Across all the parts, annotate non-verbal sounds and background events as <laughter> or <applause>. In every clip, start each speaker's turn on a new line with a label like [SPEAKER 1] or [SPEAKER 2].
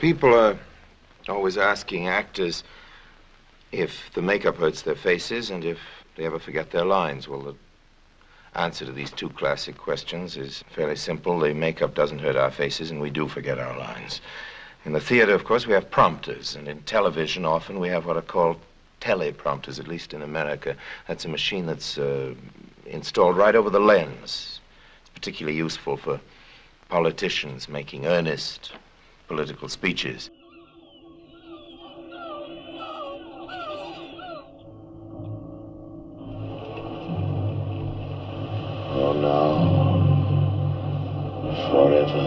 [SPEAKER 1] People are always asking actors if the makeup hurts their faces and if they ever forget their lines. Well, the answer to these two classic questions is fairly simple. The makeup doesn't hurt our faces, and we do forget our lines. In the theater, of course, we have prompters, and in television, often we have what are called teleprompters, at least in America. That's a machine that's uh, installed right over the lens. It's particularly useful for politicians making earnest political speeches.
[SPEAKER 2] Oh, now, forever,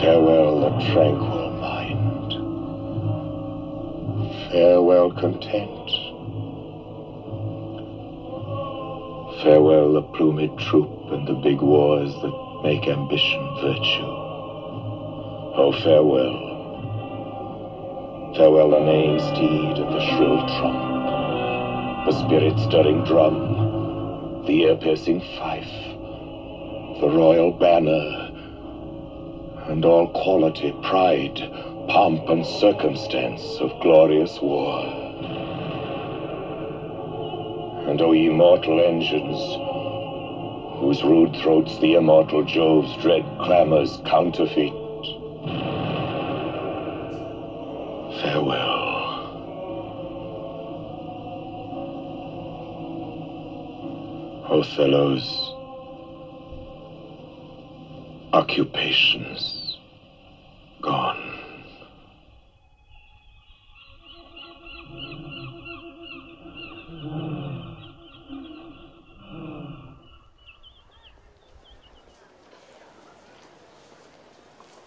[SPEAKER 2] farewell the tranquil mind, farewell content, farewell the plumed troop and the big wars that make ambition virtue. Oh, farewell. Farewell the neighing steed and the shrill trump, the spirit-stirring drum, the ear-piercing fife, the royal banner, and all quality, pride, pomp, and circumstance of glorious war. And O ye mortal engines, whose rude throats the immortal Jove's dread clamors counterfeit, farewell. Othello's occupations gone.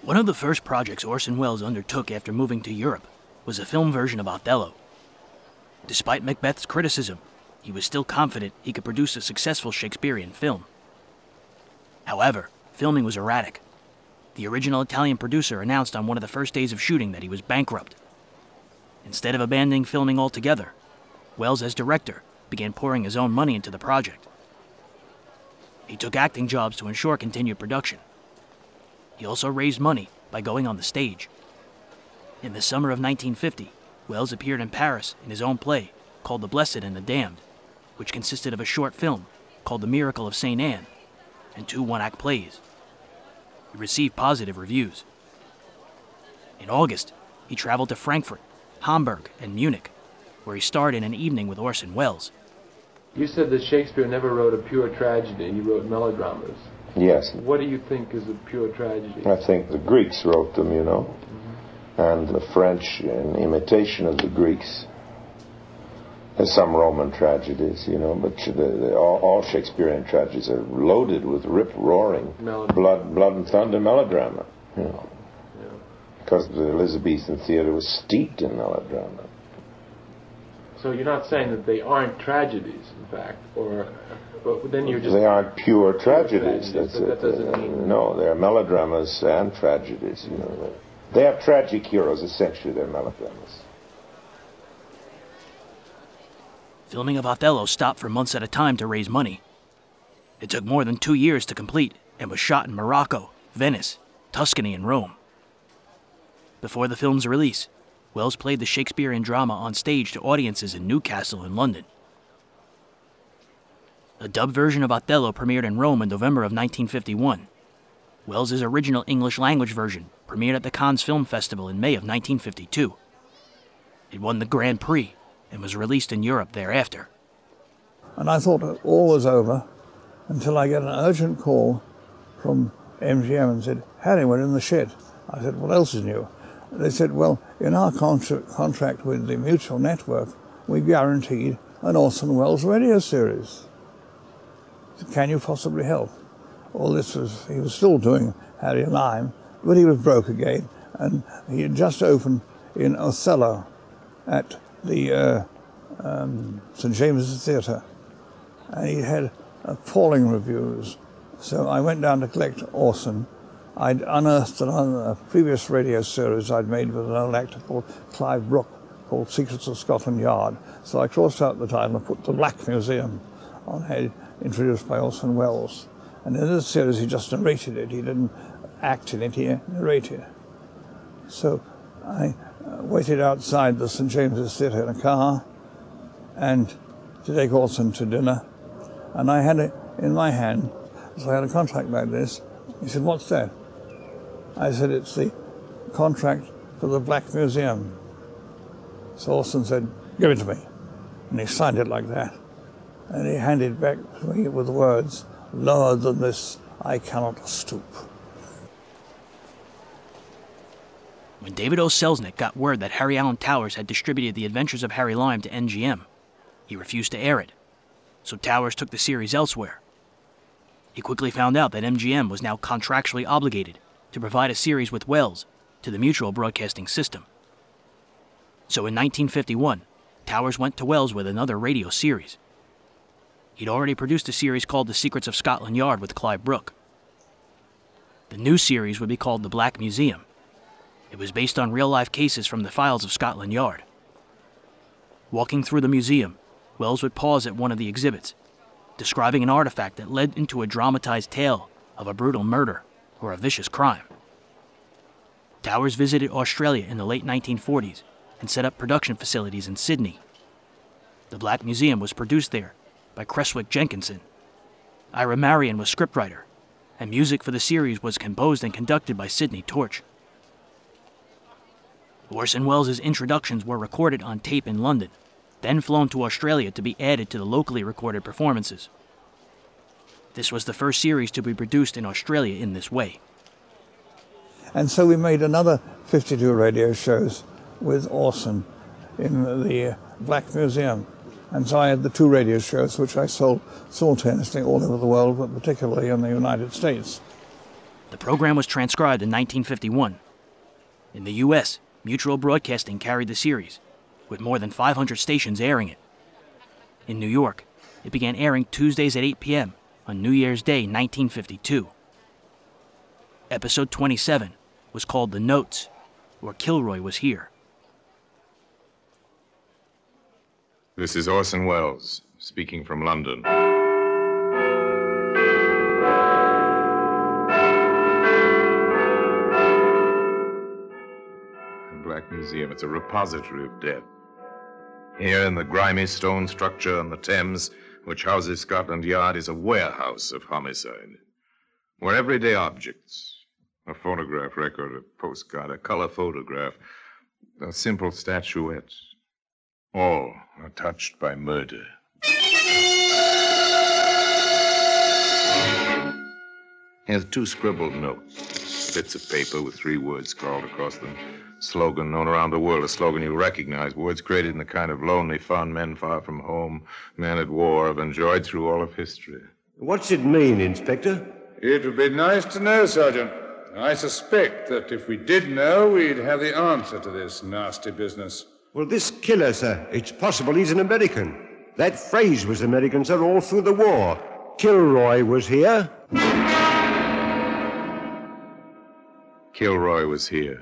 [SPEAKER 3] One of the first projects Orson Welles undertook after moving to Europe was a film version of Othello. Despite Macbeth's criticism, he was still confident he could produce a successful Shakespearean film. However, filming was erratic. The original Italian producer announced on one of the first days of shooting that he was bankrupt. Instead of abandoning filming altogether, Welles, as director, began pouring his own money into the project. He took acting jobs to ensure continued production. He also raised money by going on the stage. In the summer of 1950, Welles appeared in Paris in his own play called The Blessed and the Damned, which consisted of a short film called The Miracle of St. Anne and two one act plays. He received positive reviews. In August, he traveled to Frankfurt, Hamburg, and Munich, where he starred in an evening with Orson Welles.
[SPEAKER 4] You said that Shakespeare never wrote a pure tragedy, he wrote melodramas.
[SPEAKER 5] Yes,
[SPEAKER 4] What do you think is a pure tragedy?
[SPEAKER 5] I think the Greeks wrote them, you know, and the French in imitation of the Greeks. There's some Roman tragedies, you know, but the, the, all, all Shakespearean tragedies are loaded with rip-roaring, blood, blood and thunder melodrama. You know,
[SPEAKER 4] Yeah.
[SPEAKER 5] because the Elizabethan theater was steeped in melodrama.
[SPEAKER 4] So you're not saying that they aren't tragedies, in fact, or but then you're just
[SPEAKER 5] They aren't pure tragedies.
[SPEAKER 4] tragedies,
[SPEAKER 5] That's
[SPEAKER 4] that
[SPEAKER 5] it.
[SPEAKER 4] doesn't
[SPEAKER 5] Uh,
[SPEAKER 4] mean-
[SPEAKER 5] No, they're melodramas and tragedies. You know, they have tragic heroes. Essentially, they're melodramas.
[SPEAKER 3] Filming of Othello stopped for months at a time to raise money. It took more than two years to complete and was shot in Morocco, Venice, Tuscany, and Rome. Before the film's release, Welles played the Shakespearean drama on stage to audiences in Newcastle and London. A dubbed version of Othello premiered in Rome in November of 1951. Welles's original English language version premiered at the Cannes Film Festival in May of 1952. It won the Grand Prix and was released in Europe thereafter.
[SPEAKER 6] And I thought all was over until I get an urgent call from MGM and said, Harry, we're in the shed. I said, what else is new? They said, well, in our contra- contract with the Mutual Network, we guaranteed an Orson Welles radio series. Can you possibly help? All this was, he was still doing Harry Lime, but he was broke again, and he had just opened in Othello at the uh, um, St James's Theatre and he had appalling reviews. So I went down to collect Orson. I'd unearthed another a previous radio series I'd made with an old actor called Clive Brook called Secrets of Scotland Yard. So I crossed out the title and put The Black Museum on head, introduced by Orson Welles. And in this series, he just narrated it. He didn't act in it, he narrated. So I uh, waited outside the St James's Theatre in a car and to take Orson to dinner. And I had it in my hand, so I had a contract like this. He said, What's that? I said, It's the contract for the Black Museum. So Orson said, Give it to me. And he signed it like that. And he handed it back to me with the words, Lower than this, I cannot stoop.
[SPEAKER 3] When David O. Selznick got word that Harry Alan Towers had distributed The Adventures of Harry Lime to MGM, he refused to air it. So Towers took the series elsewhere. He quickly found out that MGM was now contractually obligated to provide a series with Welles to the Mutual Broadcasting System. So in 1951, Towers went to Welles with another radio series. He'd already produced a series called The Secrets of Scotland Yard with Clive Brook. The new series would be called The Black Museum. It was based on real life cases from the files of Scotland Yard. Walking through the museum, Welles would pause at one of the exhibits, describing an artifact that led into a dramatized tale of a brutal murder or a vicious crime. Towers visited Australia in the late 1940s and set up production facilities in Sydney. The Black Museum was produced there by Creswick Jenkinson. Ira Marion was scriptwriter, and music for the series was composed and conducted by Sidney Torch. Orson Welles' introductions were recorded on tape in London, then flown to Australia to be added to the locally recorded performances. This was the first series to be produced in Australia in this way.
[SPEAKER 6] And so we made another 52 radio shows with Orson in the Black Museum. And so I had the two radio shows which I sold simultaneously all over the world, but particularly in the United States.
[SPEAKER 3] The program was transcribed in 1951. In the U.S., Mutual Broadcasting carried the series, with more than 500 stations airing it. In New York, it began airing Tuesdays at 8 p.m. on New Year's Day 1952. Episode 27 was called The Notes, or Kilroy Was Here.
[SPEAKER 1] This is Orson Welles, speaking from London. Museum, it's a repository of death. Here in the grimy stone structure on the Thames, which houses Scotland Yard, is a warehouse of homicide, where everyday objects, a phonograph record, a postcard, a color photograph, a simple statuette, all are touched by murder. Here's two scribbled notes, bits of paper with three words scrawled across them. Slogan known around the world, a slogan you recognize. Words created in the kind of lonely fun men far from home, men at war, have enjoyed through all of history.
[SPEAKER 7] What's it mean, Inspector?
[SPEAKER 8] It would be nice to know, Sergeant. I suspect that if we did know, we'd have the answer to this nasty business.
[SPEAKER 7] Well, this killer, sir, it's possible he's an American. That phrase was American, sir, all through the war. Kilroy was here.
[SPEAKER 1] Kilroy was here.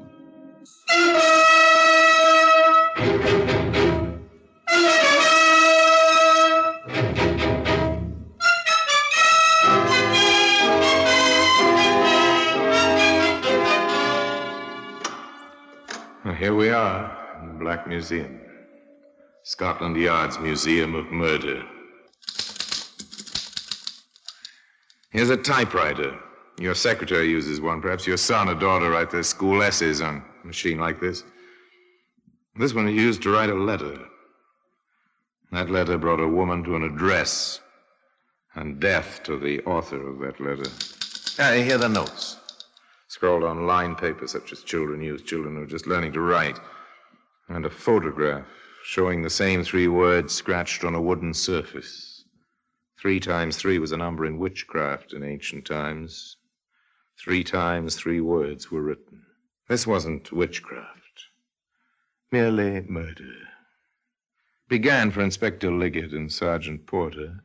[SPEAKER 1] Museum. Scotland Yard's Museum of Murder. Here's a typewriter. Your secretary uses one. Perhaps your son or daughter write their school essays on a machine like this. This one is used to write a letter. That letter brought a woman to an address and death to the author of that letter. Ah, here are the notes. Scrawled on lined paper, such as children use, children who are just learning to write. And a photograph showing the same three words scratched on a wooden surface. Three times three was a number in witchcraft in ancient times. Three times three words were written. This wasn't witchcraft. Merely murder. Began for Inspector Liggett and Sergeant Porter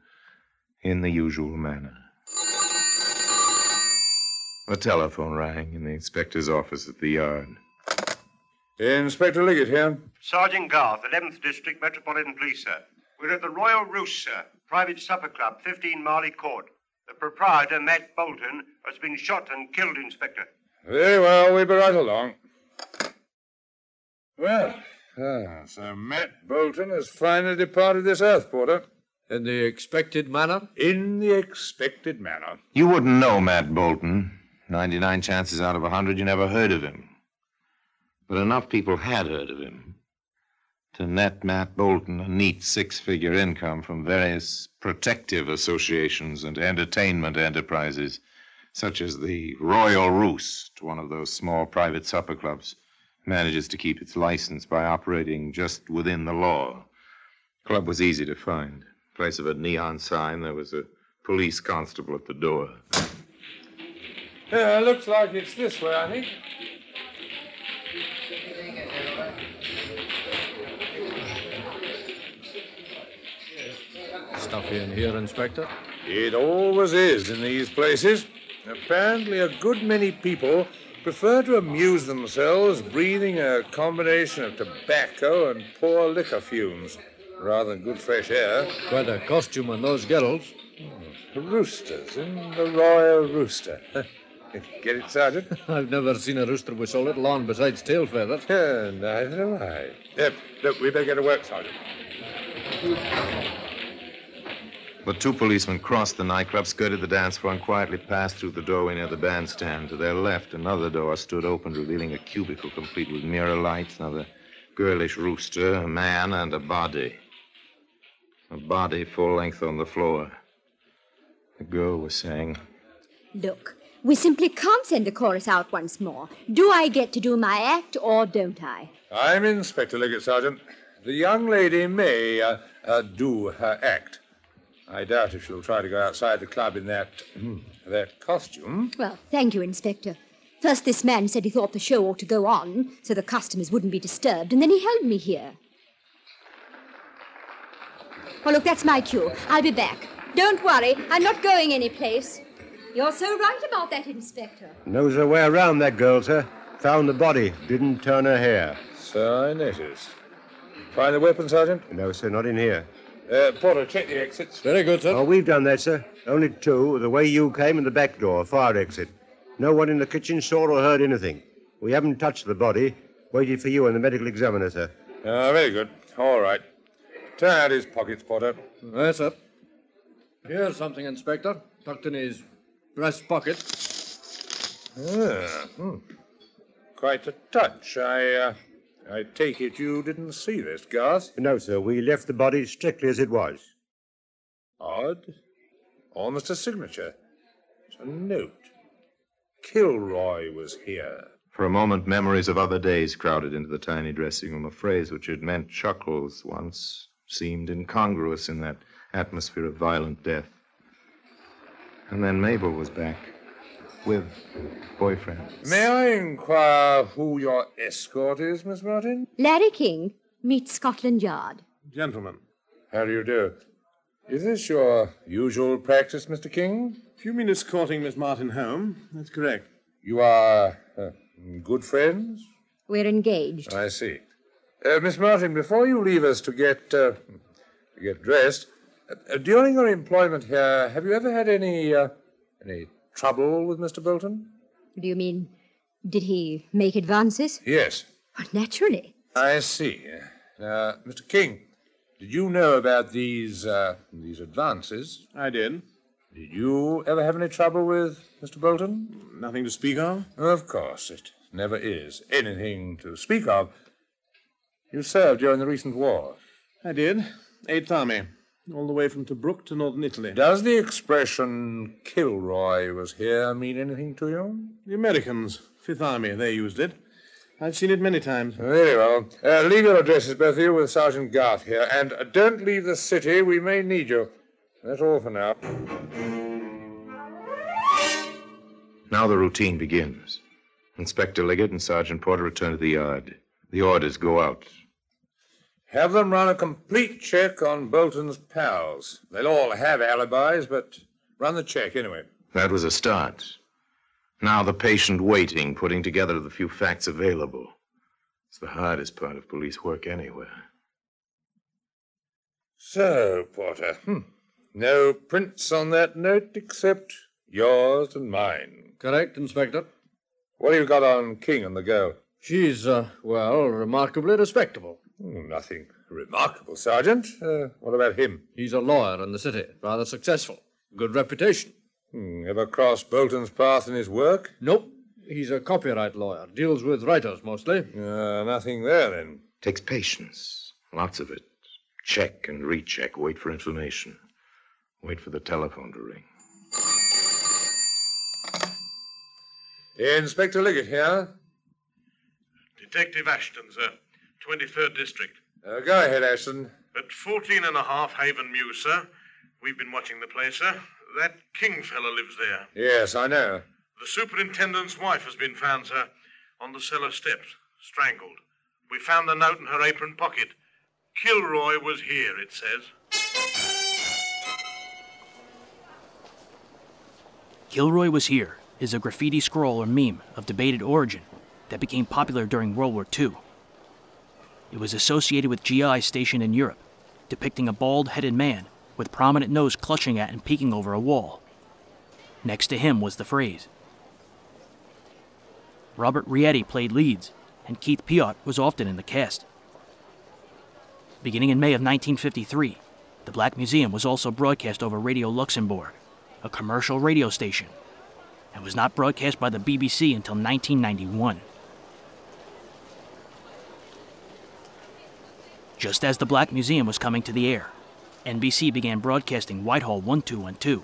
[SPEAKER 1] in the usual manner. The telephone rang in the inspector's office at the yard.
[SPEAKER 8] Inspector Liggett here.
[SPEAKER 9] Sergeant Garth, 11th District Metropolitan Police, sir. We're at the Royal Roost, sir. Private supper club, 15 Marley Court. The proprietor, Matt Bolton, has been shot and killed, Inspector.
[SPEAKER 8] Very well, we'll be right along. Well, ah, so Matt Bolton has finally departed this earth, Porter.
[SPEAKER 10] In the expected manner?
[SPEAKER 8] In the expected manner.
[SPEAKER 1] You wouldn't know Matt Bolton. 99 chances out of a 100 you never heard of him. But enough people had heard of him to net Matt Bolton a neat six figure income from various protective associations and entertainment enterprises, such as the Royal Roost, one of those small private supper clubs, manages to keep its license by operating just within the law. Club was easy to find. In place of a neon sign, there was a police constable at the door.
[SPEAKER 8] Yeah, looks like it's this way, I think.
[SPEAKER 10] Stuffy in here, Inspector.
[SPEAKER 8] It always is in these places. Apparently, a good many people prefer to amuse themselves breathing a combination of tobacco and poor liquor fumes rather than good fresh air.
[SPEAKER 10] Quite a costume on those girls.
[SPEAKER 8] Hmm, roosters in the Royal Rooster. <laughs> Get it, Sergeant? <laughs>
[SPEAKER 10] I've never seen a rooster with so little on besides tail feathers. <laughs>
[SPEAKER 8] Yeah, neither have I. Yep, look, we better get to work, Sergeant.
[SPEAKER 1] The two policemen crossed the nightclub, skirted the dance floor, and quietly passed through the doorway near the bandstand. To their left, another door stood open, revealing a cubicle complete with mirror lights, another girlish rooster, a man, and a body. A body full length on the floor. The girl was saying,
[SPEAKER 11] Look, we simply can't send the chorus out once more. Do I get to do my act or don't I?
[SPEAKER 8] I'm Inspector Liggett, Sergeant. The young lady may uh, uh, do her act. I doubt if she'll try to go outside the club in that hmm, that costume.
[SPEAKER 11] Well, thank you, Inspector. First, this man said he thought the show ought to go on so the customers wouldn't be disturbed, and then he held me here. Well, look, that's my cue. I'll be back. Don't worry, I'm not going anyplace. You're so right about that, Inspector.
[SPEAKER 7] Knows her way around, that girl, sir. Found the body, didn't turn her hair.
[SPEAKER 8] So I noticed. Find the weapon, Sergeant?
[SPEAKER 7] No, sir, not in here.
[SPEAKER 8] Uh, Porter, check the exits.
[SPEAKER 10] Very good, sir.
[SPEAKER 7] Oh, we've done that, sir. Only two. The way you came and the back door, fire exit. No one in the kitchen saw or heard anything. We haven't touched the body. Waited for you and the medical examiner, sir.
[SPEAKER 8] Ah, very good. All right. Turn out his pockets, Porter.
[SPEAKER 10] Yes, sir. Here's something, Inspector. Tucked in his breast pocket.
[SPEAKER 8] Ah, hmm. Quite a touch. I, uh, I take it you didn't see this, Garth?
[SPEAKER 7] No, sir. We left the body strictly as it was.
[SPEAKER 8] Odd. Almost a signature. It's a note. Kilroy was here.
[SPEAKER 1] For a moment, memories of other days crowded into the tiny dressing room. A phrase which had meant chuckles once seemed incongruous in that atmosphere of violent death. And then Mabel was back with boyfriend.
[SPEAKER 8] May I inquire who your escort is, Miss Martin?
[SPEAKER 11] Larry King, meet Scotland Yard.
[SPEAKER 8] Gentlemen. How do you do? Is this your usual practice, Mr. King?
[SPEAKER 12] If you mean escorting Miss Martin home, that's correct.
[SPEAKER 8] You are uh, good friends?
[SPEAKER 11] We're engaged.
[SPEAKER 8] I see. Uh, Miss Martin, before you leave us to get uh, to get dressed, during your employment here, have you ever had any uh, any trouble with Mr. Bolton?
[SPEAKER 11] Do you mean, did he make advances?
[SPEAKER 8] Yes.
[SPEAKER 11] Well, naturally.
[SPEAKER 8] I see. Now, Mr. King, did you know about these uh, these advances?
[SPEAKER 12] I did.
[SPEAKER 8] Did you ever have any trouble with Mr. Bolton?
[SPEAKER 12] Nothing to speak of?
[SPEAKER 8] Of course, it never is anything to speak of. You served during the recent war.
[SPEAKER 12] I did. Eighth Army. All the way from Tobruk to northern Italy.
[SPEAKER 8] Does the expression Kilroy was here mean anything to you?
[SPEAKER 12] The Americans, Fifth Army, they used it. I've seen it many times.
[SPEAKER 8] Very well. Uh, leave your addresses, both of you, with Sergeant Garth here. And uh, don't leave the city. We may need you. That's all for now.
[SPEAKER 1] Now the routine begins. Inspector Liggett and Sergeant Porter return to the yard. The orders go out.
[SPEAKER 8] Have them run a complete check on Bolton's pals. They'll all have alibis, but run the check anyway.
[SPEAKER 1] That was a start. Now the patient waiting, putting together the few facts available. It's the hardest part of police work anywhere.
[SPEAKER 8] So, Porter, hmm. no prints on that note except yours and mine.
[SPEAKER 13] Correct, Inspector.
[SPEAKER 8] What have you got on King and the girl?
[SPEAKER 13] She's, uh, well, remarkably respectable.
[SPEAKER 8] Hmm, nothing remarkable, Sergeant. Uh, what about him?
[SPEAKER 13] He's a lawyer in the city, rather successful. Good reputation.
[SPEAKER 8] Hmm, ever cross Bolton's path in his work?
[SPEAKER 13] Nope. He's a copyright lawyer. Deals with writers mostly.
[SPEAKER 8] Uh, nothing there, then.
[SPEAKER 1] Takes patience. Lots of it. Check and recheck. Wait for information. Wait for the telephone to ring.
[SPEAKER 8] Inspector Liggett here.
[SPEAKER 10] Detective Ashton, sir. 23rd District.
[SPEAKER 8] Uh, go ahead, Ashton.
[SPEAKER 10] At 14 and a half Haven Mews, sir. We've been watching the place, sir. That King fellow lives there.
[SPEAKER 8] Yes, I know.
[SPEAKER 10] The superintendent's wife has been found, sir, on the cellar steps, strangled. We found the note in her apron pocket. Kilroy was here, it says.
[SPEAKER 3] Kilroy was here is a graffiti scroll or meme of debated origin that became popular during World War II. It was associated with GI stationed in Europe, depicting a bald headed man with prominent nose clutching at and peeking over a wall. Next to him was the phrase. Robert Rietti played leads, and Keith Pyott was often in the cast. Beginning in May of 1953, the Black Museum was also broadcast over Radio Luxembourg, a commercial radio station, and was not broadcast by the BBC until 1991. Just as the Black Museum was coming to the air, NBC began broadcasting Whitehall 1212,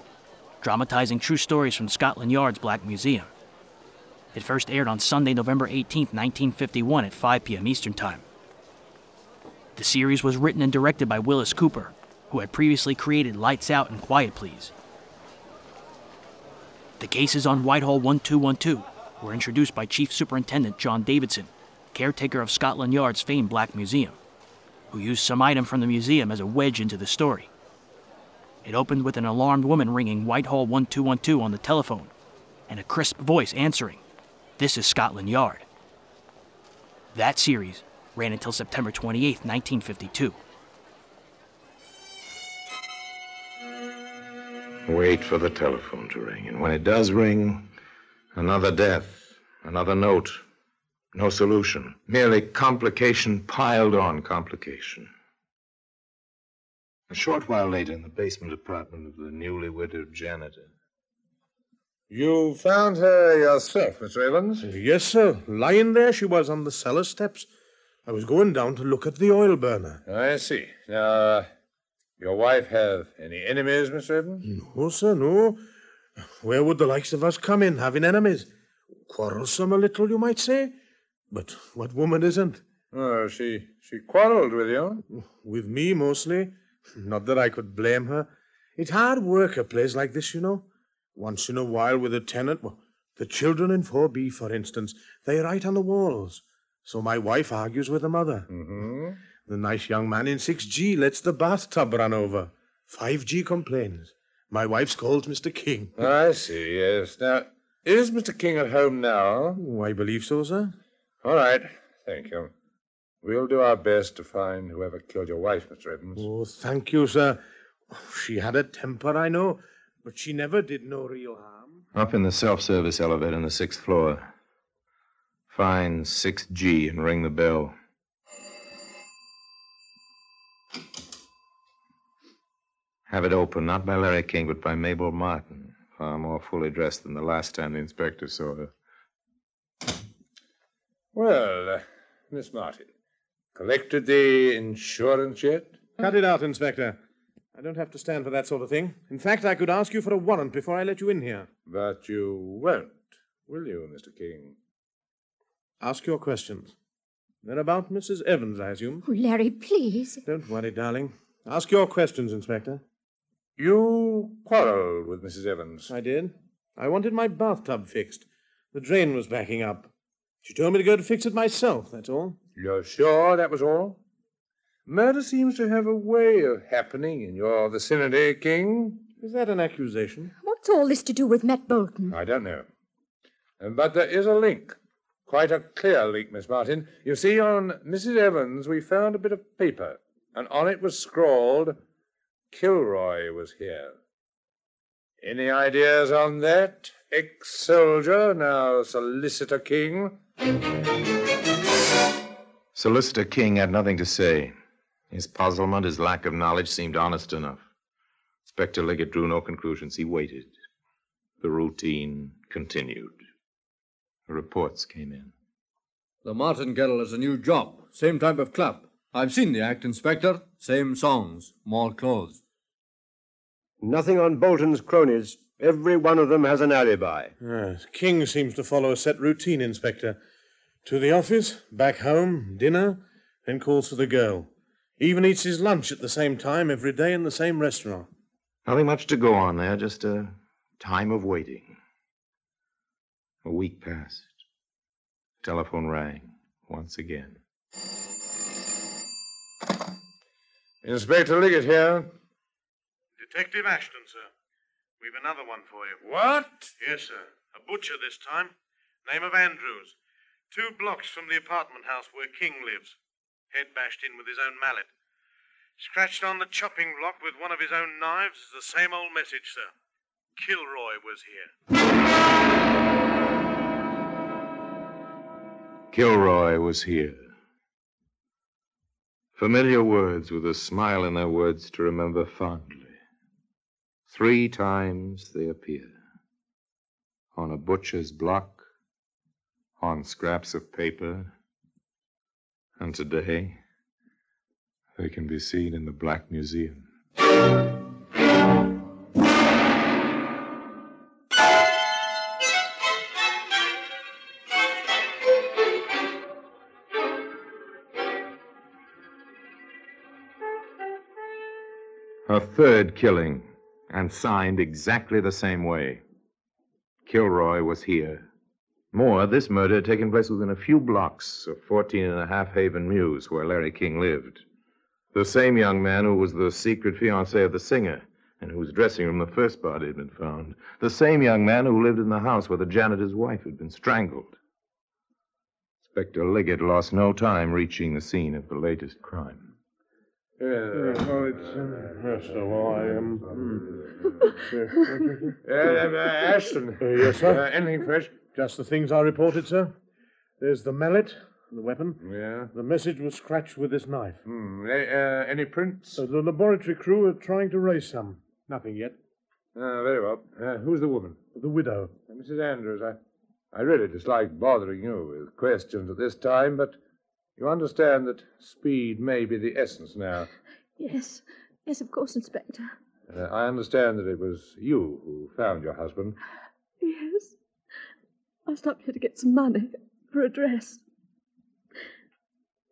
[SPEAKER 3] dramatizing true stories from Scotland Yard's Black Museum. It first aired on Sunday, November 18, 1951 at 5 p.m. Eastern Time. The series was written and directed by Willis Cooper, who had previously created Lights Out and Quiet Please. The cases on Whitehall 1212 were introduced by Chief Superintendent John Davidson, caretaker of Scotland Yard's famed Black Museum, who used some item from the museum as a wedge into the story. It opened with an alarmed woman ringing Whitehall 1212 on the telephone and a crisp voice answering, This is Scotland Yard. That series ran until September 28, 1952.
[SPEAKER 1] Wait for the telephone to ring. And when it does ring, another death, another note. No solution. Merely complication piled on complication. A short while later, in the basement apartment of the newly widowed janitor.
[SPEAKER 8] You found her yourself, Mr. Evans?
[SPEAKER 12] Yes, sir. Lying there she was on the cellar steps. I was going down to look at the oil burner.
[SPEAKER 8] I see. Now, uh, your wife have any enemies, Mr. Evans?
[SPEAKER 12] No, sir, no. Where would the likes of us come in, having enemies? Quarrelsome a little, you might say. But what woman isn't?
[SPEAKER 8] Oh, she she quarreled with you?
[SPEAKER 12] With me, mostly. Not that I could blame her. It's hard work, a place like this, you know. Once in a while with a tenant. Well, the children in 4B, for instance, they write on the walls. So my wife argues with the mother.
[SPEAKER 8] Mm-hmm.
[SPEAKER 12] The nice young man in 6G lets the bathtub run over. 5G complains. My wife scolds Mr. King.
[SPEAKER 8] I see, yes. Now, is Mr. King at home now?
[SPEAKER 12] Oh, I believe so, sir.
[SPEAKER 8] All right. Thank you. We'll do our best to find whoever killed your wife, Mr. Evans.
[SPEAKER 12] Oh, thank you, sir. She had a temper, I know, but she never did no real harm.
[SPEAKER 1] Up in the self service elevator on the sixth floor. Find 6G and ring the bell. Have it open, not by Larry King, but by Mabel Martin. Far more fully dressed than the last time the inspector saw her.
[SPEAKER 8] Well, uh, Miss Martin, collected the insurance yet?
[SPEAKER 12] Cut it out, Inspector. I don't have to stand for that sort of thing. In fact, I could ask you for a warrant before I let you in here.
[SPEAKER 8] But you won't, will you, Mr. King?
[SPEAKER 12] Ask your questions. They're about Mrs. Evans, I assume.
[SPEAKER 11] Oh, Larry, please.
[SPEAKER 12] Don't worry, darling. Ask your questions, Inspector.
[SPEAKER 8] You quarreled with Mrs. Evans.
[SPEAKER 12] I did. I wanted my bathtub fixed. The drain was backing up. She told me to go to fix it myself, that's all.
[SPEAKER 8] You're sure that was all? Murder seems to have a way of happening in your vicinity, King.
[SPEAKER 12] Is that an accusation?
[SPEAKER 11] What's all this to do with Matt Bolton?
[SPEAKER 8] I don't know. But there is a link. Quite a clear link, Miss Martin. You see, on Mrs. Evans, we found a bit of paper, and on it was scrawled, Kilroy was here. Any ideas on that, ex soldier, now Solicitor King?
[SPEAKER 1] Solicitor King had nothing to say. His puzzlement, his lack of knowledge seemed honest enough. Inspector Liggett drew no conclusions. He waited. The routine continued. The reports came in.
[SPEAKER 10] The Martingale is a new job. Same type of club. I've seen the act, Inspector. Same songs, more clothes.
[SPEAKER 7] Nothing on Bolton's cronies. Every one of them has an alibi.
[SPEAKER 12] Yes, King seems to follow a set routine, Inspector. To the office, back home, dinner, then calls for the girl. Even eats his lunch at the same time every day in the same restaurant.
[SPEAKER 1] Nothing much to go on there, just a time of waiting. A week passed. Telephone rang once again.
[SPEAKER 8] Inspector Liggett here.
[SPEAKER 14] Detective Ashton, sir. We've another one for you.
[SPEAKER 8] What?
[SPEAKER 14] Yes, sir. A butcher this time. Name of Andrews. Two blocks from the apartment house where King lives. Head bashed in with his own mallet. Scratched on the chopping block with one of his own knives is the same old message, sir. Kilroy was here.
[SPEAKER 1] Kilroy was here. Familiar words with a smile in their words to remember fondly. Three times they appear on a butcher's block, on scraps of paper, and today they can be seen in the Black Museum. A third killing, and signed exactly the same way. Kilroy was here. More, this murder had taken place within a few blocks of 14 and a half Haven Mews, where Larry King lived. The same young man who was the secret fiancé of the singer, and whose dressing room the first body had been found. The same young man who lived in the house where the janitor's wife had been strangled. Inspector Liggett lost no time reaching the scene of the latest crime.
[SPEAKER 8] Yeah, well, it's. Uh, yes, sir, well, I am. <laughs> uh, uh, Ashton.
[SPEAKER 12] Uh, yes, sir.
[SPEAKER 8] Uh, anything fresh?
[SPEAKER 12] Just the things I reported, sir. There's the mallet, the weapon.
[SPEAKER 8] Yeah.
[SPEAKER 12] The message was scratched with this knife.
[SPEAKER 8] Hmm. Uh, any prints?
[SPEAKER 12] The laboratory crew are trying to raise some. Nothing yet.
[SPEAKER 8] Ah, very well. Uh, who's the woman?
[SPEAKER 12] The widow.
[SPEAKER 8] Uh, Mrs. Andrews, I, I really dislike bothering you with questions at this time, but you understand that speed may be the essence now.
[SPEAKER 15] Yes, yes, of course, Inspector.
[SPEAKER 8] Uh, I understand that it was you who found your husband.
[SPEAKER 15] Yes. I stopped here to get some money for a dress.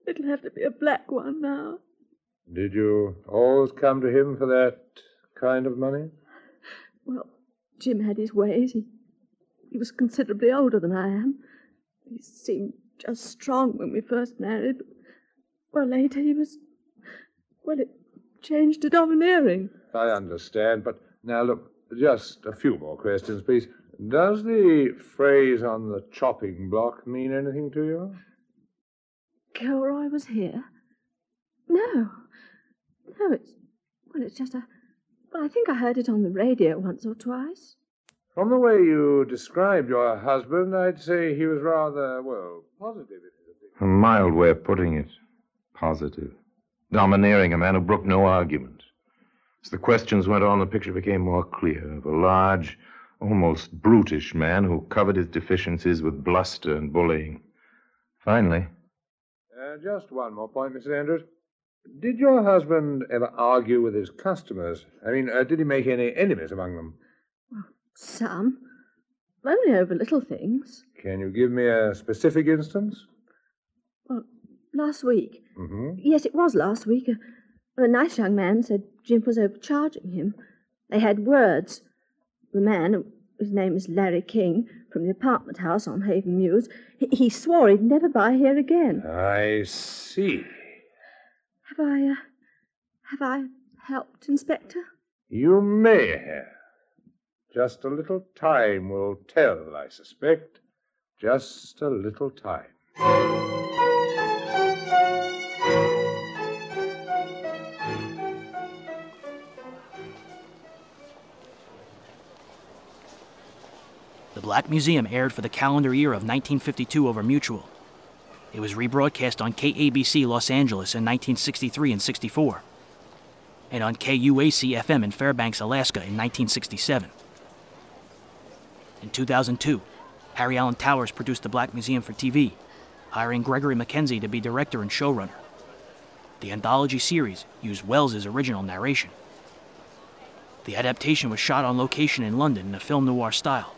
[SPEAKER 15] It'll have to be a black one now.
[SPEAKER 8] Did you always come to him for that kind of money?
[SPEAKER 15] Well, Jim had his ways. He, he was considerably older than I am. He seemed just strong when we first married. Well, later he was. Well, it changed to domineering.
[SPEAKER 8] I understand, but now look, just a few more questions, please. Does the phrase on the chopping block mean anything to you?
[SPEAKER 15] Kilroy was here? No. No, it's. Well, it's just a. Well, I think I heard it on the radio once or twice.
[SPEAKER 8] From the way you described your husband, I'd say he was rather, well, positive.
[SPEAKER 1] A mild way of putting it. Positive. Domineering, a man who brooked no argument. As the questions went on, the picture became more clear of a large, almost brutish man who covered his deficiencies with bluster and bullying. Finally,
[SPEAKER 8] Uh, just one more point, Mrs. Andrews. Did your husband ever argue with his customers? I mean, uh, did he make any enemies among them?
[SPEAKER 15] Some. Only over little things.
[SPEAKER 8] Can you give me a specific instance?
[SPEAKER 15] Well, last week.
[SPEAKER 8] Mm-hmm.
[SPEAKER 15] Yes, it was last week. A, a nice young man said Jim was overcharging him. They had words. The man, whose name is Larry King, from the apartment house on Haven Mews. He, he swore he'd never buy here again.
[SPEAKER 8] I see.
[SPEAKER 15] Have I, uh, have I helped, Inspector?
[SPEAKER 8] You may have. Just a little time will tell, I suspect. Just a little time.
[SPEAKER 3] The Black Museum aired for the calendar year of 1952 over Mutual. It was rebroadcast on KABC Los Angeles in 1963 and 64, and on KUAC FM in Fairbanks, Alaska in 1967. In 2002, Harry Alan Towers produced the Black Museum for TV, hiring Gregory Mackenzie to be director and showrunner. The anthology series used Welles's original narration. The adaptation was shot on location in London in a film noir style,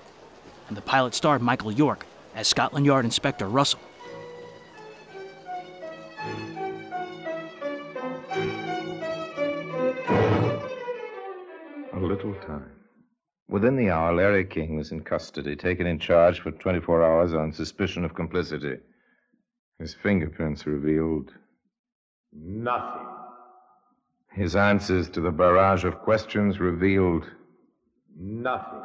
[SPEAKER 3] and the pilot starred Michael York as Scotland Yard Inspector Russell.
[SPEAKER 1] Within the hour, Larry King was in custody, taken in charge for 24 hours on suspicion of complicity. His fingerprints revealed
[SPEAKER 8] Nothing.
[SPEAKER 1] his answers to the barrage of questions revealed
[SPEAKER 8] Nothing.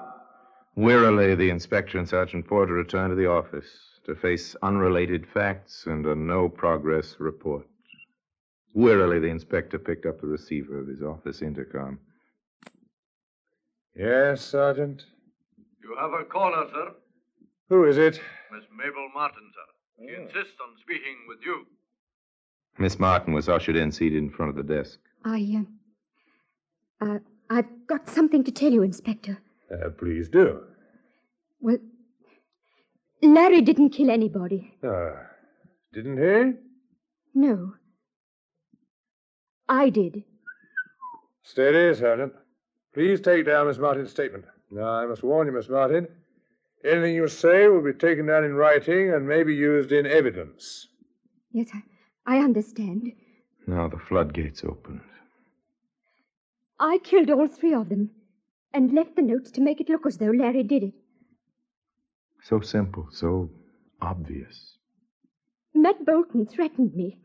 [SPEAKER 1] Wearily, the inspector and Sergeant Porter returned to the office to face unrelated facts and a no progress report. Wearily, the inspector picked up the receiver of his office intercom.
[SPEAKER 8] Yes, Sergeant.
[SPEAKER 10] You have a caller, sir.
[SPEAKER 8] Who is it?
[SPEAKER 10] Miss Mabel Martin, sir. She insists on speaking with you.
[SPEAKER 1] Miss Martin was ushered in, seated in front of the desk.
[SPEAKER 11] I, uh, uh, I've got something to tell you, Inspector.
[SPEAKER 8] Uh, please do.
[SPEAKER 11] Well, Larry didn't kill anybody.
[SPEAKER 8] Uh, didn't he?
[SPEAKER 11] No. I did.
[SPEAKER 8] Steady, Sergeant. Please take down Miss Martin's statement. Now, I must warn you, Miss Martin. Anything you say will be taken down in writing and may be used in evidence.
[SPEAKER 11] Yes, I, I understand.
[SPEAKER 1] Now the floodgates opened.
[SPEAKER 11] I killed all three of them and left the notes to make it look as though Larry did it.
[SPEAKER 1] So simple, so obvious.
[SPEAKER 11] Matt Bolton threatened me.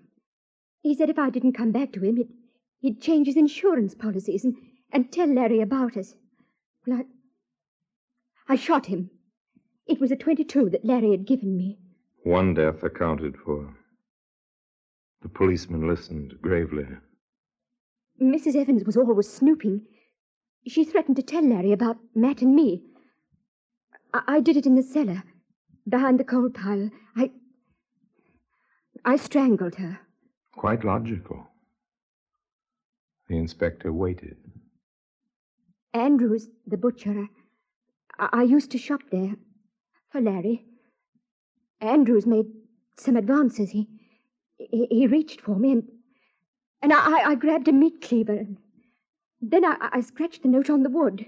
[SPEAKER 11] He said if I didn't come back to him, he'd, he'd change his insurance policies and, and tell Larry about us. Well, I, I shot him. It was a 22 that Larry had given me.
[SPEAKER 1] One death accounted for. The policeman listened gravely.
[SPEAKER 11] Mrs. Evans was always snooping. She threatened to tell Larry about Matt and me. I, I did it in the cellar, behind the coal pile. I. I strangled her.
[SPEAKER 1] Quite logical. The inspector waited.
[SPEAKER 11] Andrews, the butcher, I, I used to shop there for Larry. Andrews made some advances. He, he, he reached for me and, and I, I grabbed a meat cleaver and then I, I scratched the note on the wood.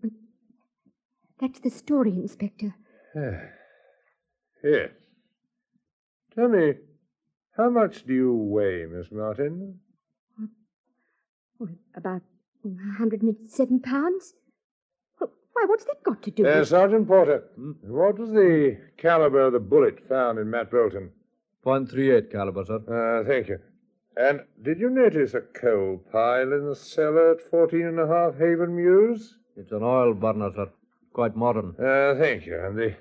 [SPEAKER 11] But that's the story, Inspector.
[SPEAKER 8] Here. Tell me, how much do you weigh, Miss Martin?
[SPEAKER 11] Well, about 107 pounds. Well, Why, what's that got to do
[SPEAKER 8] Uh,
[SPEAKER 11] with...
[SPEAKER 8] Sergeant Porter, what was the caliber of the bullet found in Matt Bolton?
[SPEAKER 10] .38 caliber, sir.
[SPEAKER 8] Uh, thank you. And did you notice a coal pile in the cellar at 14 and a half Haven Mews?
[SPEAKER 10] It's an oil burner, sir. Quite modern.
[SPEAKER 8] Uh, thank you. And the,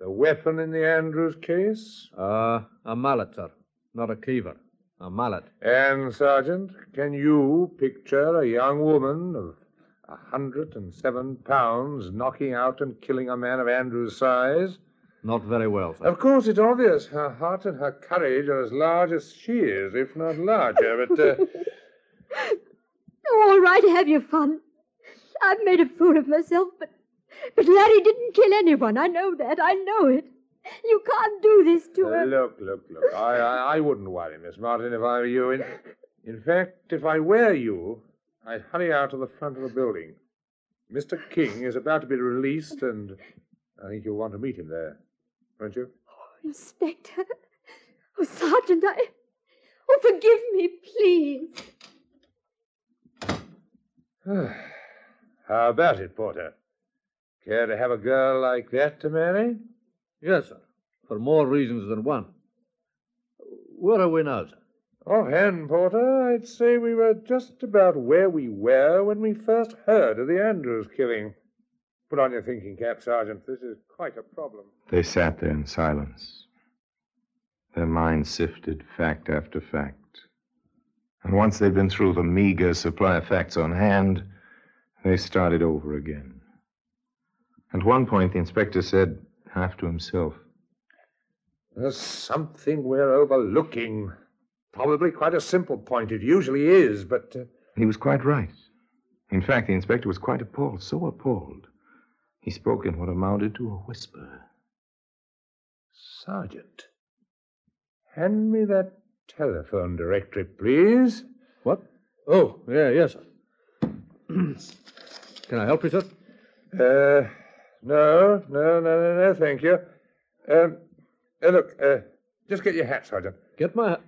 [SPEAKER 8] the weapon in the Andrews case?
[SPEAKER 10] Uh, a mallet, sir. Not a cleaver. A mallet.
[SPEAKER 8] And, Sergeant, can you picture a young woman of a hundred and seven pounds knocking out and killing a man of Andrews' size?
[SPEAKER 10] Not very well, sir.
[SPEAKER 8] Of course, it's obvious her heart and her courage are as large as she is, if not larger, but. Uh, <laughs>
[SPEAKER 11] all right, have your fun. I've made a fool of myself, but but Larry didn't kill anyone. I know that. I know it. You can't do this to
[SPEAKER 8] Uh,
[SPEAKER 11] her.
[SPEAKER 8] look, look, look. I, I, I wouldn't worry, Miss Martin, if I were you. In, in fact, if I were you, I'd hurry out to the front of the building. Mr. King is about to be released, and I think you'll want to meet him there, won't you?
[SPEAKER 11] Oh, Inspector. Oh, Sergeant, I. Oh, forgive me, please. <sighs>
[SPEAKER 8] How about it, Porter? Care to have a girl like that to marry?
[SPEAKER 10] Yes, sir. For more reasons than one. Where are we now, sir?
[SPEAKER 8] Offhand, Porter, I'd say we were just about where we were when we first heard of the Andrews killing. Put on your thinking cap, Sergeant. This is quite a problem.
[SPEAKER 1] They sat there in silence. Their minds sifted fact after fact. And once they'd been through the meager supply of facts on hand, they started over again. At one point, the inspector said, half to himself,
[SPEAKER 8] There's something we're overlooking. Probably quite a simple point. It usually is, but. Uh...
[SPEAKER 1] He was quite right. In fact, the inspector was quite appalled, so appalled. He spoke in what amounted to a whisper.
[SPEAKER 8] Sergeant, hand me that telephone directory, please.
[SPEAKER 10] What? Oh, yeah, yes, sir. <clears throat> Can I help you, sir?
[SPEAKER 8] Uh, no, no, no, no, no, thank you. Um, uh, look, uh, just get your hat, Sergeant.
[SPEAKER 10] Get my hat?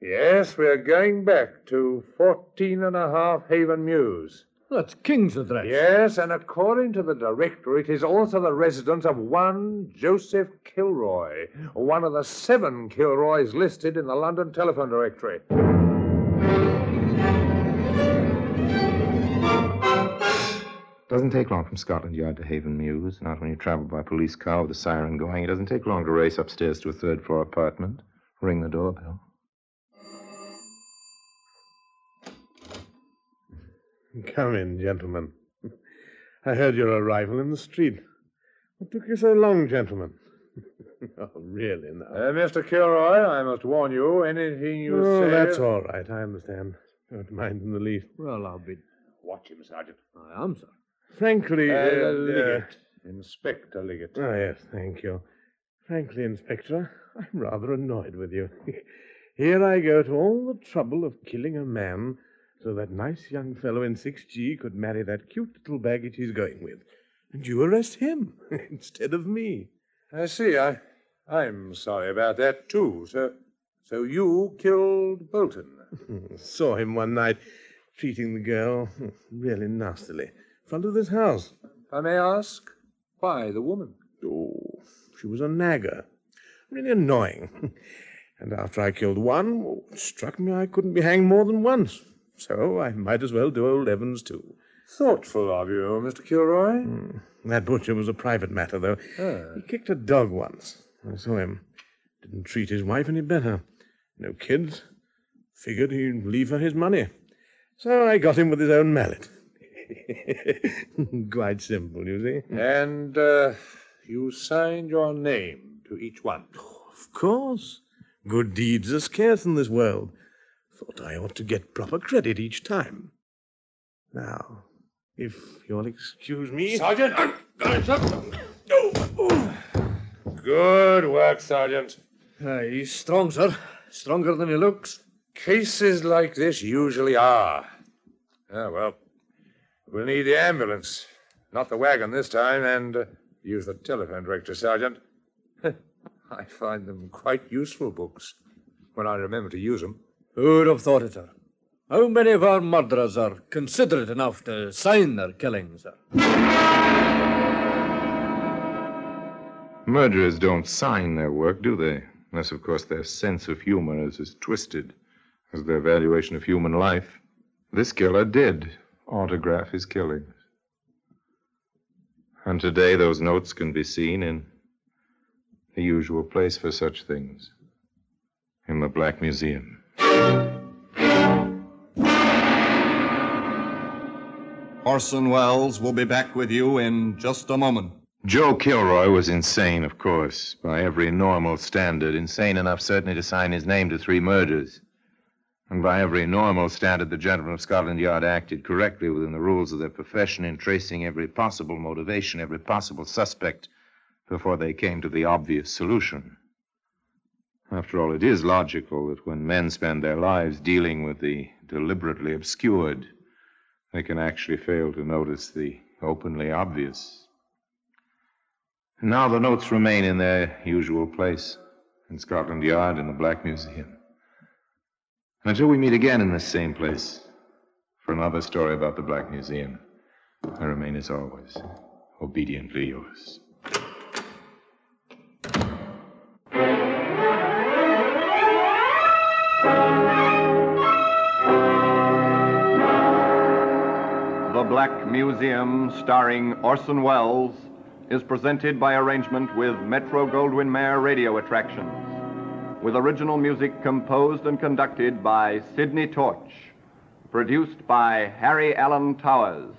[SPEAKER 8] Yes, we're going back to fourteen and a half Haven Mews.
[SPEAKER 10] That's King's address.
[SPEAKER 8] Yes, and according to the directory, it is also the residence of one Joseph Kilroy, one of the seven Kilroys listed in the London telephone directory.
[SPEAKER 1] Doesn't take long from Scotland Yard to Haven Mews. Not when you travel by police car with the siren going. It doesn't take long to race upstairs to a third floor apartment, ring the doorbell.
[SPEAKER 12] Come in, gentlemen. I heard your arrival in the street. What took you so long, gentlemen? <laughs> oh, really, now.
[SPEAKER 8] Uh, Mr. Kilroy, I must warn you, anything you
[SPEAKER 12] oh,
[SPEAKER 8] say.
[SPEAKER 12] that's all right. I understand. Don't mind in the least.
[SPEAKER 10] Well, I'll be.
[SPEAKER 8] Watch him, Sergeant.
[SPEAKER 10] I am, sir.
[SPEAKER 12] Frankly,
[SPEAKER 8] Uh,
[SPEAKER 12] uh,
[SPEAKER 8] Liggett. Inspector Liggett.
[SPEAKER 12] Oh, yes, thank you. Frankly, Inspector, I'm rather annoyed with you. <laughs> Here I go to all the trouble of killing a man so that nice young fellow in 6G could marry that cute little baggage he's going with. And you arrest him <laughs> instead of me.
[SPEAKER 8] I see. I, I'm sorry about that, too. sir. so you killed Bolton? <laughs>
[SPEAKER 12] Saw him one night treating the girl really nastily front of this house.
[SPEAKER 8] If I may ask, why the woman?
[SPEAKER 12] Oh, she was a nagger. Really annoying. <laughs> and after I killed one, it struck me I couldn't be hanged more than once. So I might as well do old Evans, too.
[SPEAKER 8] Thoughtful of you, Mr. Kilroy.
[SPEAKER 12] Hmm. That butcher was a private matter, though.
[SPEAKER 8] Ah.
[SPEAKER 12] He kicked a dog once. I saw him. Didn't treat his wife any better. No kids. Figured he'd leave her his money. So I got him with his own mallet. <laughs> Quite simple, you see.
[SPEAKER 8] And uh, you signed your name to each one.
[SPEAKER 12] Of course. Good deeds are scarce in this world. Thought I ought to get proper credit each time. Now, if you'll excuse me.
[SPEAKER 8] Sergeant! Good work, Sergeant.
[SPEAKER 10] Uh, he's strong, sir. Stronger than he looks.
[SPEAKER 8] Cases like this usually are. Ah, well, we'll need the ambulance. Not the wagon this time, and uh, use the telephone directory, Sergeant. <laughs> I find them quite useful books when I remember to use them.
[SPEAKER 10] Who'd have thought it, sir? How many of our murderers are considerate enough to sign their killings, sir?
[SPEAKER 1] Murderers don't sign their work, do they? Unless, of course, their sense of humor is as twisted as their valuation of human life. This killer did autograph his killings. And today, those notes can be seen in the usual place for such things in the Black Museum.
[SPEAKER 16] Orson Welles will be back with you in just a moment.
[SPEAKER 1] Joe Kilroy was insane, of course, by every normal standard. Insane enough, certainly, to sign his name to three murders. And by every normal standard, the gentlemen of Scotland Yard acted correctly within the rules of their profession in tracing every possible motivation, every possible suspect, before they came to the obvious solution. After all, it is logical that when men spend their lives dealing with the deliberately obscured, they can actually fail to notice the openly obvious. And now the notes remain in their usual place in Scotland Yard in the Black Museum. And until we meet again in this same place for another story about the Black Museum, I remain as always,
[SPEAKER 2] Obediently yours.
[SPEAKER 16] The Black Museum, starring Orson Welles, is presented by arrangement with Metro Goldwyn Mayer Radio Attractions, with original music composed and conducted by Sidney Torch, produced by Harry Alan Towers